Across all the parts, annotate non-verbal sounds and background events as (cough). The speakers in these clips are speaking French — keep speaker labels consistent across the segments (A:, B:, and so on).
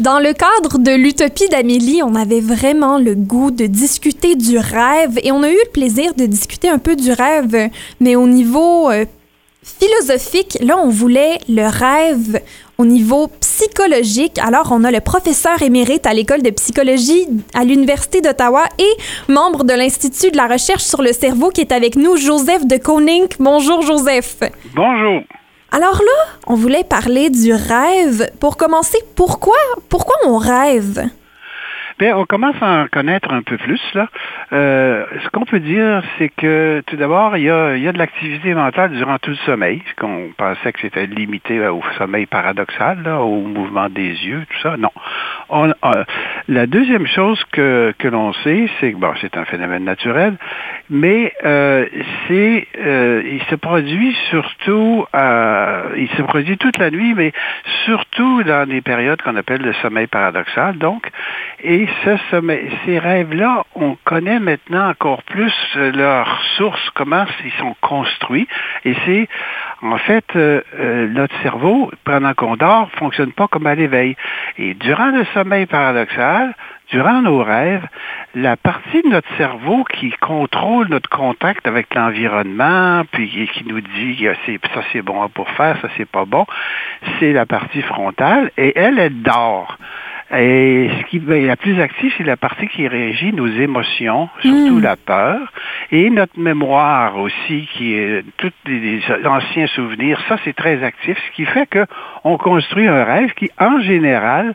A: Dans le cadre de l'Utopie d'Amélie, on avait vraiment le goût de discuter du rêve et on a eu le plaisir de discuter un peu du rêve, mais au niveau euh, philosophique, là, on voulait le rêve au niveau psychologique. Alors, on a le professeur émérite à l'École de psychologie à l'Université d'Ottawa et membre de l'Institut de la recherche sur le cerveau qui est avec nous, Joseph de Koning. Bonjour, Joseph.
B: Bonjour.
A: Alors là, on voulait parler du rêve. Pour commencer, pourquoi, pourquoi on rêve?
B: On commence à en connaître un peu plus. Là. Euh, ce qu'on peut dire, c'est que tout d'abord, il y a, y a de l'activité mentale durant tout le sommeil, qu'on pensait que c'était limité au sommeil paradoxal, là, au mouvement des yeux, tout ça. Non. On, euh, la deuxième chose que, que l'on sait, c'est que bon, c'est un phénomène naturel, mais euh, c'est euh, il se produit surtout euh, il se produit toute la nuit, mais surtout dans des périodes qu'on appelle le sommeil paradoxal. Donc, et ce ces rêves-là, on connaît maintenant encore plus leur source, comment ils sont construits, et c'est en fait notre cerveau pendant qu'on dort fonctionne pas comme à l'éveil. Et durant le sommeil paradoxal, durant nos rêves, la partie de notre cerveau qui contrôle notre contact avec l'environnement, puis qui nous dit ça c'est bon pour faire, ça c'est pas bon, c'est la partie frontale et elle, elle dort. Et ce qui est la plus active, c'est la partie qui régit nos émotions, surtout hmm. la peur, et notre mémoire aussi, qui est tous les, anciens souvenirs. Ça, c'est très actif, ce qui fait qu'on construit un rêve qui, en général,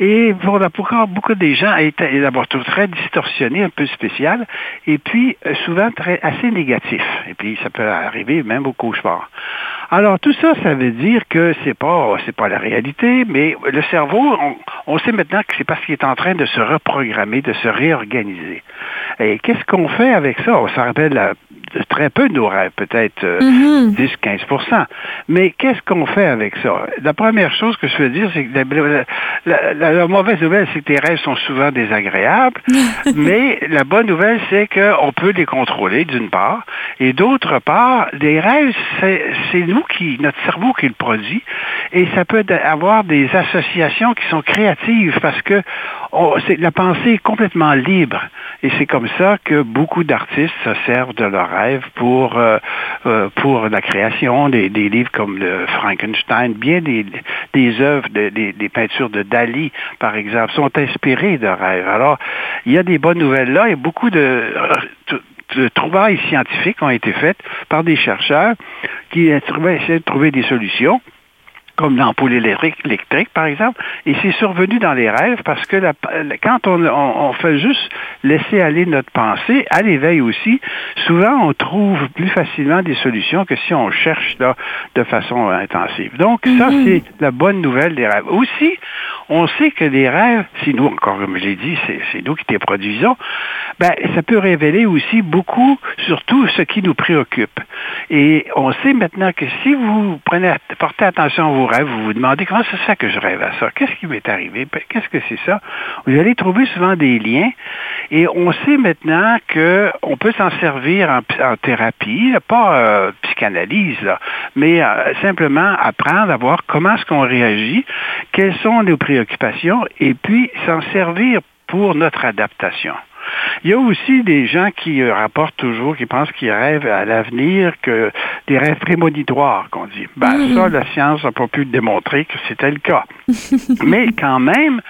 B: et pour la plupart, beaucoup des gens est d'abord très distorsionné, un peu spécial, et puis euh, souvent très assez négatif. Et puis ça peut arriver même au cauchemar. Alors tout ça, ça veut dire que c'est pas c'est pas la réalité, mais le cerveau, on sait maintenant que c'est parce qu'il est en train de se reprogrammer, de se réorganiser. Et qu'est-ce qu'on fait avec ça? On s'en rappelle la, très peu de nos rêves, peut-être 10-15% euh, Mais qu'est-ce qu'on fait avec ça? La première chose que je veux dire, c'est que la, mauvaise nouvelle, c'est que tes rêves sont souvent désagréables, (laughs) mais la bonne nouvelle, c'est qu'on peut les contrôler, d'une part, et d'autre part, les rêves, c'est nous qui, notre cerveau qui le produit, et ça peut avoir des associations qui sont créatives parce que la pensée est complètement libre. Et c'est comme ça que beaucoup d'artistes se servent de leurs rêves pour, euh, euh, pour la création des, des, livres comme Frankenstein. Bien des, des œuvres, des, des, peintures de Dali, par exemple, sont inspirées de rêves. Alors, il y a des bonnes nouvelles là et beaucoup de de trouvailles scientifiques ont été faites par des chercheurs qui essaient de trouver des solutions comme l'ampoule électrique, électrique, par exemple, et c'est survenu dans les rêves parce que la, quand on, on, fait juste laisser aller notre pensée, à l'éveil aussi, souvent on trouve plus facilement des solutions que si on cherche là, de façon intensive. Donc ça, mhm. c'est la bonne nouvelle des rêves. Aussi, on sait que les rêves, si nous, encore comme je l'ai dit, c'est nous qui les produisons, ben, ça peut révéler aussi beaucoup, surtout ce qui nous préoccupe. Et on sait maintenant que si vous prenez, portez attention à vos vous vous demandez comment c'est ça que je rêve à ça, qu'est-ce qui m'est arrivé, qu'est-ce que c'est ça, vous allez trouver souvent des liens. Et on sait maintenant qu'on peut s'en servir en, thérapie, pas euh, psychanalyse, mais euh, simplement apprendre à voir comment est-ce qu'on réagit, quelles sont nos préoccupations, et puis s'en servir pour notre adaptation. Il y a aussi des gens qui euh, rapportent toujours, qui pensent qu'ils rêvent à l'avenir, que des rêves prémonitoires, qu'on dit. Ben, mm-hmm. ça, la science n'a pas pu démontrer que c'était le cas. (laughs) Mais quand même,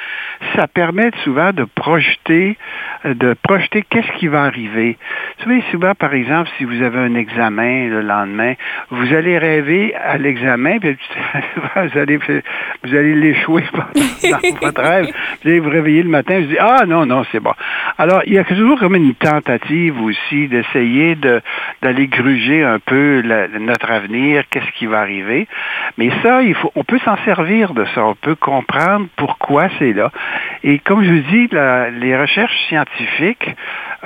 B: ça permet souvent de projeter, euh, de projeter qu'est-ce qui va arriver. Vous savez, souvent, par exemple, si vous avez un examen le lendemain, vous allez rêver à l'examen, puis (laughs) vous allez, vous allez l'échouer (laughs) dans votre rêve. Vous allez vous réveiller le matin, vous dites, ah non, non, c'est bon. Alors, il y a toujours comme une tentative aussi d'essayer de, d'aller gruger un peu notre avenir, qu'est-ce qui va arriver. Mais ça, il faut, on peut s'en servir de ça. On peut comprendre pourquoi c'est là. Et comme je vous dis, les recherches scientifiques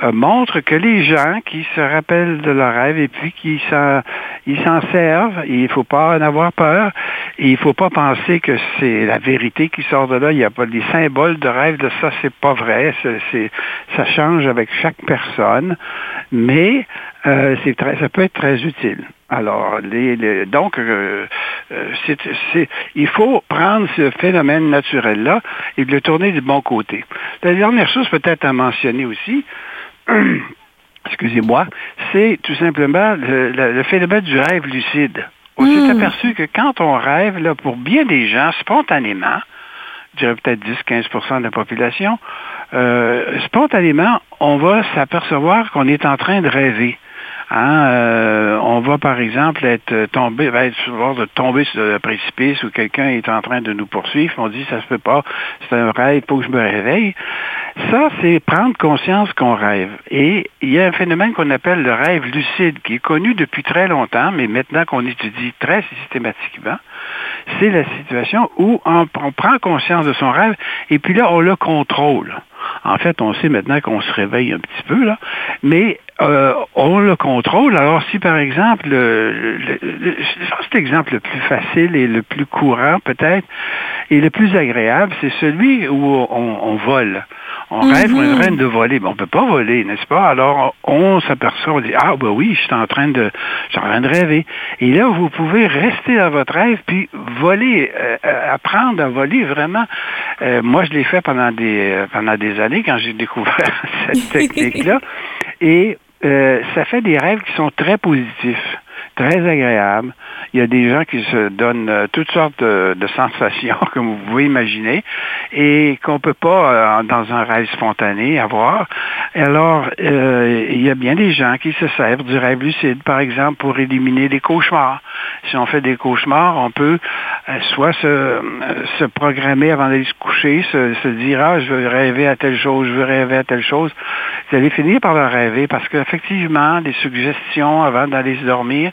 B: euh, montre que les gens qui se rappellent de leur rêve et puis qui s'en, ils s'en servent, il faut pas en avoir peur, il faut pas penser que c'est la vérité qui sort de là. Il n'y a pas des symboles de rêve de ça, c'est pas vrai. C'est, ça change avec chaque personne, mais euh, c'est très, ça peut être très utile. Alors, les, donc, euh, euh, il faut prendre ce phénomène naturel-là et le tourner du bon côté. La dernière chose peut-être à mentionner aussi, (clears throat) excusez-moi, c'est tout simplement le, phénomène du rêve lucide. On s'est hmm. aperçu que quand on rêve, là, pour bien des gens, spontanément, je dirais peut-être 10-15% de la population, euh, spontanément, on va s'apercevoir qu'on est en train de rêver. Hein, euh, on va par exemple être tombé, va être de tomber sur le précipice où quelqu'un est en train de nous poursuivre. On dit ça se peut pas, c'est un rêve, faut que je me réveille. Ça, c'est prendre conscience qu'on rêve. Et il y a un phénomène qu'on appelle le rêve lucide, qui est connu depuis très longtemps, mais maintenant qu'on étudie très systématiquement, c'est la situation où on prend conscience de son rêve et puis là, on le contrôle. En fait, on sait maintenant qu'on se réveille un petit peu, là, mais euh, on le contrôle. Alors, si par exemple, le, cet exemple le plus facile et le plus courant peut-être, et le plus agréable, c'est celui où on vole. On rêve, on est en train de voler. Mais on ne peut pas voler, n'est-ce pas? Alors, on s'aperçoit, on dit, ah, ben oui, je suis en train de, je suis en train de rêver. Et là, vous pouvez rester dans votre rêve, puis voler, euh, euh, apprendre à voler vraiment. Euh, moi, je l'ai fait pendant des, pendant des années quand j'ai découvert (laughs) cette technique-là. Et ça fait des rêves qui sont très positifs très agréables. Il y a des gens qui se donnent euh, toutes sortes de, sensations, (laughs) comme vous pouvez imaginer, et qu'on ne peut pas, euh, dans un rêve spontané, avoir. Alors, euh, il y a bien des gens qui se servent du rêve lucide, par exemple, pour éliminer des cauchemars. Si on fait des cauchemars, on peut soit se, se programmer avant d'aller se coucher, se, se, dire, ah, je veux rêver à telle chose, je veux rêver à telle chose. Vous allez finir par le rêver parce qu'effectivement, des suggestions avant d'aller se dormir,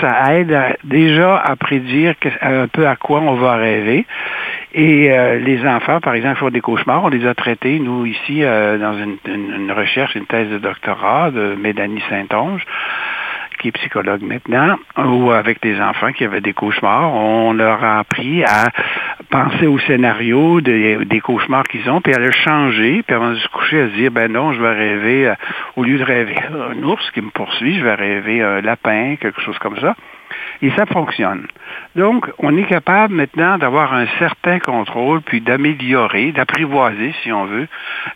B: ça aide déjà à prédire un peu à quoi on va rêver. Et euh, les enfants, par exemple, font des cauchemars. On les a traités, nous, ici, euh, dans une, une, recherche, une thèse de doctorat de Mélanie Saint-Onge qui est psychologue maintenant, ou avec des enfants qui avaient des cauchemars, on leur a appris à penser au scénario des, cauchemars qu'ils ont, puis à le changer, puis avant de se coucher, à se dire, ben non, je vais rêver, euh, au lieu de rêver un ours qui me poursuit, je vais rêver un lapin, quelque chose comme ça. Et ça fonctionne. Donc, on est capable maintenant d'avoir un certain contrôle, puis d'améliorer, d'apprivoiser, si on veut,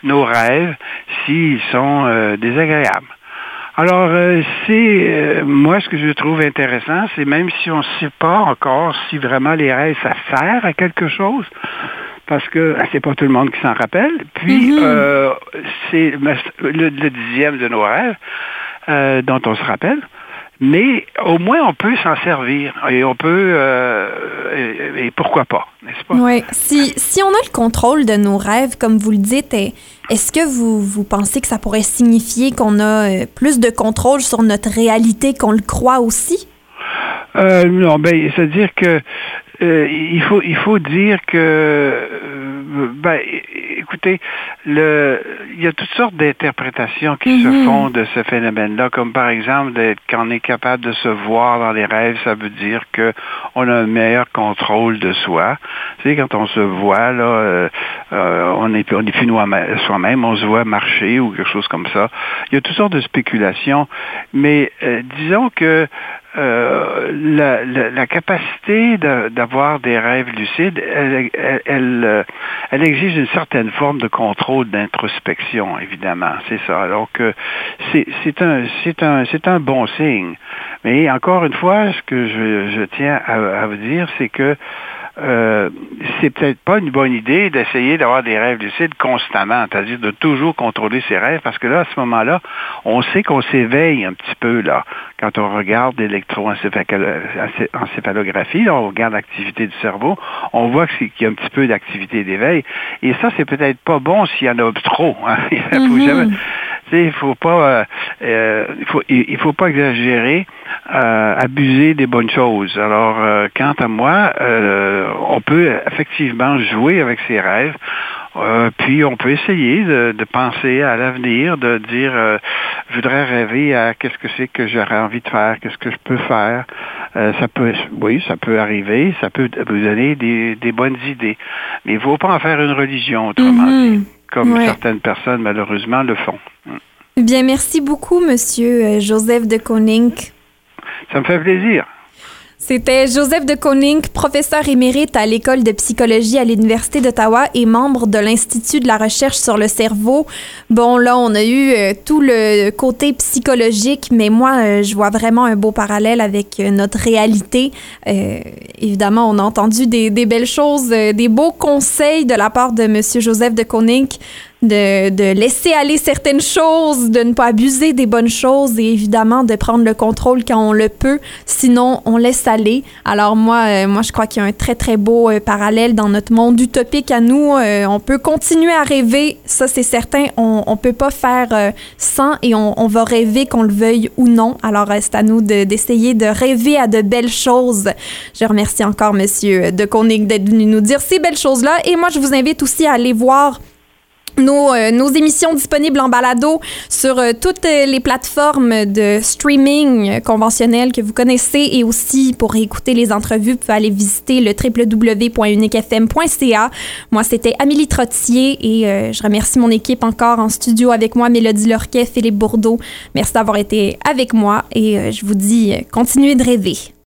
B: nos rêves s'ils sont euh, désagréables. Alors, euh, c'est euh, moi ce que je trouve intéressant, c'est même si on ne sait pas encore si vraiment les rêves ça sert à quelque chose, parce que c'est pas tout le monde qui s'en rappelle. Puis mm-hmm. euh, c'est le, dixième de nos rêves dont on se rappelle mais au moins on peut s'en servir et on peut euh, et, pourquoi pas, n'est-ce pas?
A: Oui. Si, si on a le contrôle de nos rêves, comme vous le dites, est-ce que vous, vous pensez que ça pourrait signifier qu'on a euh, plus de contrôle sur notre réalité qu'on le croit aussi?
B: Euh, Non, ben c'est-à-dire que euh, il faut il faut dire que euh, ben, écoutez, le, il y a toutes sortes d'interprétations qui se mhm. font de ce phénomène-là, comme par exemple qu'on est capable de se voir dans les rêves, ça veut dire que on a un meilleur contrôle de soi. Tu sais, quand on se voit là, euh, on est on est plus soi-même, on se voit marcher ou quelque chose comme ça. Il y a toutes sortes de spéculations, mais disons que euh, la, la, capacité d'avoir des rêves lucides, elle, elle, euh, elle, exige une certaine forme de contrôle d'introspection, évidemment. C'est ça. Alors que c'est un, bon signe. Mais encore une fois, ce que je, tiens à, à vous dire, c'est que euh, c'est peut-être pas une bonne idée d'essayer d'avoir des rêves lucides constamment, c'est-à-dire de toujours contrôler ses rêves, parce que là, à ce moment-là, on sait qu'on s'éveille un petit peu, là, quand on regarde l'électroencéphalographie, on regarde l'activité du cerveau, on voit qu'il y a un petit peu d'activité d'éveil, et ça, c'est peut-être pas bon s'il y en a trop. Hein. (laughs) Mm-hmm il faut pas, euh, euh, il faut, il, faut pas exagérer, euh, abuser des bonnes choses. Alors, quant à moi, on peut effectivement jouer avec ses rêves. Euh, puis on peut essayer de, de penser à l'avenir, de dire euh, je voudrais rêver à qu'est-ce que c'est que j'aurais envie de faire, qu'est-ce que je peux faire. Euh, ça peut, oui, ça peut arriver, ça peut vous donner des, des bonnes idées. Mais il ne faut pas en faire une religion, autrement
A: Mhm.
B: dit, comme
A: Ouais.
B: certaines personnes malheureusement le font.
A: Bien, merci beaucoup, Monsieur euh, Joseph de Koning.
B: Ça me fait plaisir.
A: C'était Joseph de Koning, professeur émérite à l'École de psychologie à l'Université d'Ottawa et membre de l'Institut de la recherche sur le cerveau. Bon, là, on a eu euh, tout le côté psychologique, mais moi, euh, je vois vraiment un beau parallèle avec euh, notre réalité. Évidemment, on a entendu des, des belles choses, des beaux conseils de la part de Monsieur Joseph de Koning de, de laisser aller certaines choses, de ne pas abuser des bonnes choses et évidemment de prendre le contrôle quand on le peut. Sinon, on laisse aller. Alors moi, euh, moi je crois qu'il y a un très très beau euh, parallèle dans notre monde utopique à nous. Euh, on peut continuer à rêver, ça c'est certain. On, on peut pas faire euh, sans et on, on va rêver qu'on le veuille ou non. Alors euh, c'est à nous de- d'essayer de, rêver à de belles choses. Je remercie encore Monsieur de Konig d'être venu nous dire ces belles choses là. Et moi je vous invite aussi à aller voir nos, euh, nos émissions disponibles en balado sur euh, toutes euh, les plateformes de streaming conventionnelles que vous connaissez et aussi pour écouter les entrevues, vous pouvez aller visiter le www.uniquefm.ca. Moi, c'était Amélie Trottier et je remercie mon équipe encore en studio avec moi, Mélodie Lorquet, Philippe Bourdeau. Merci d'avoir été avec moi et je vous dis, continuez de rêver.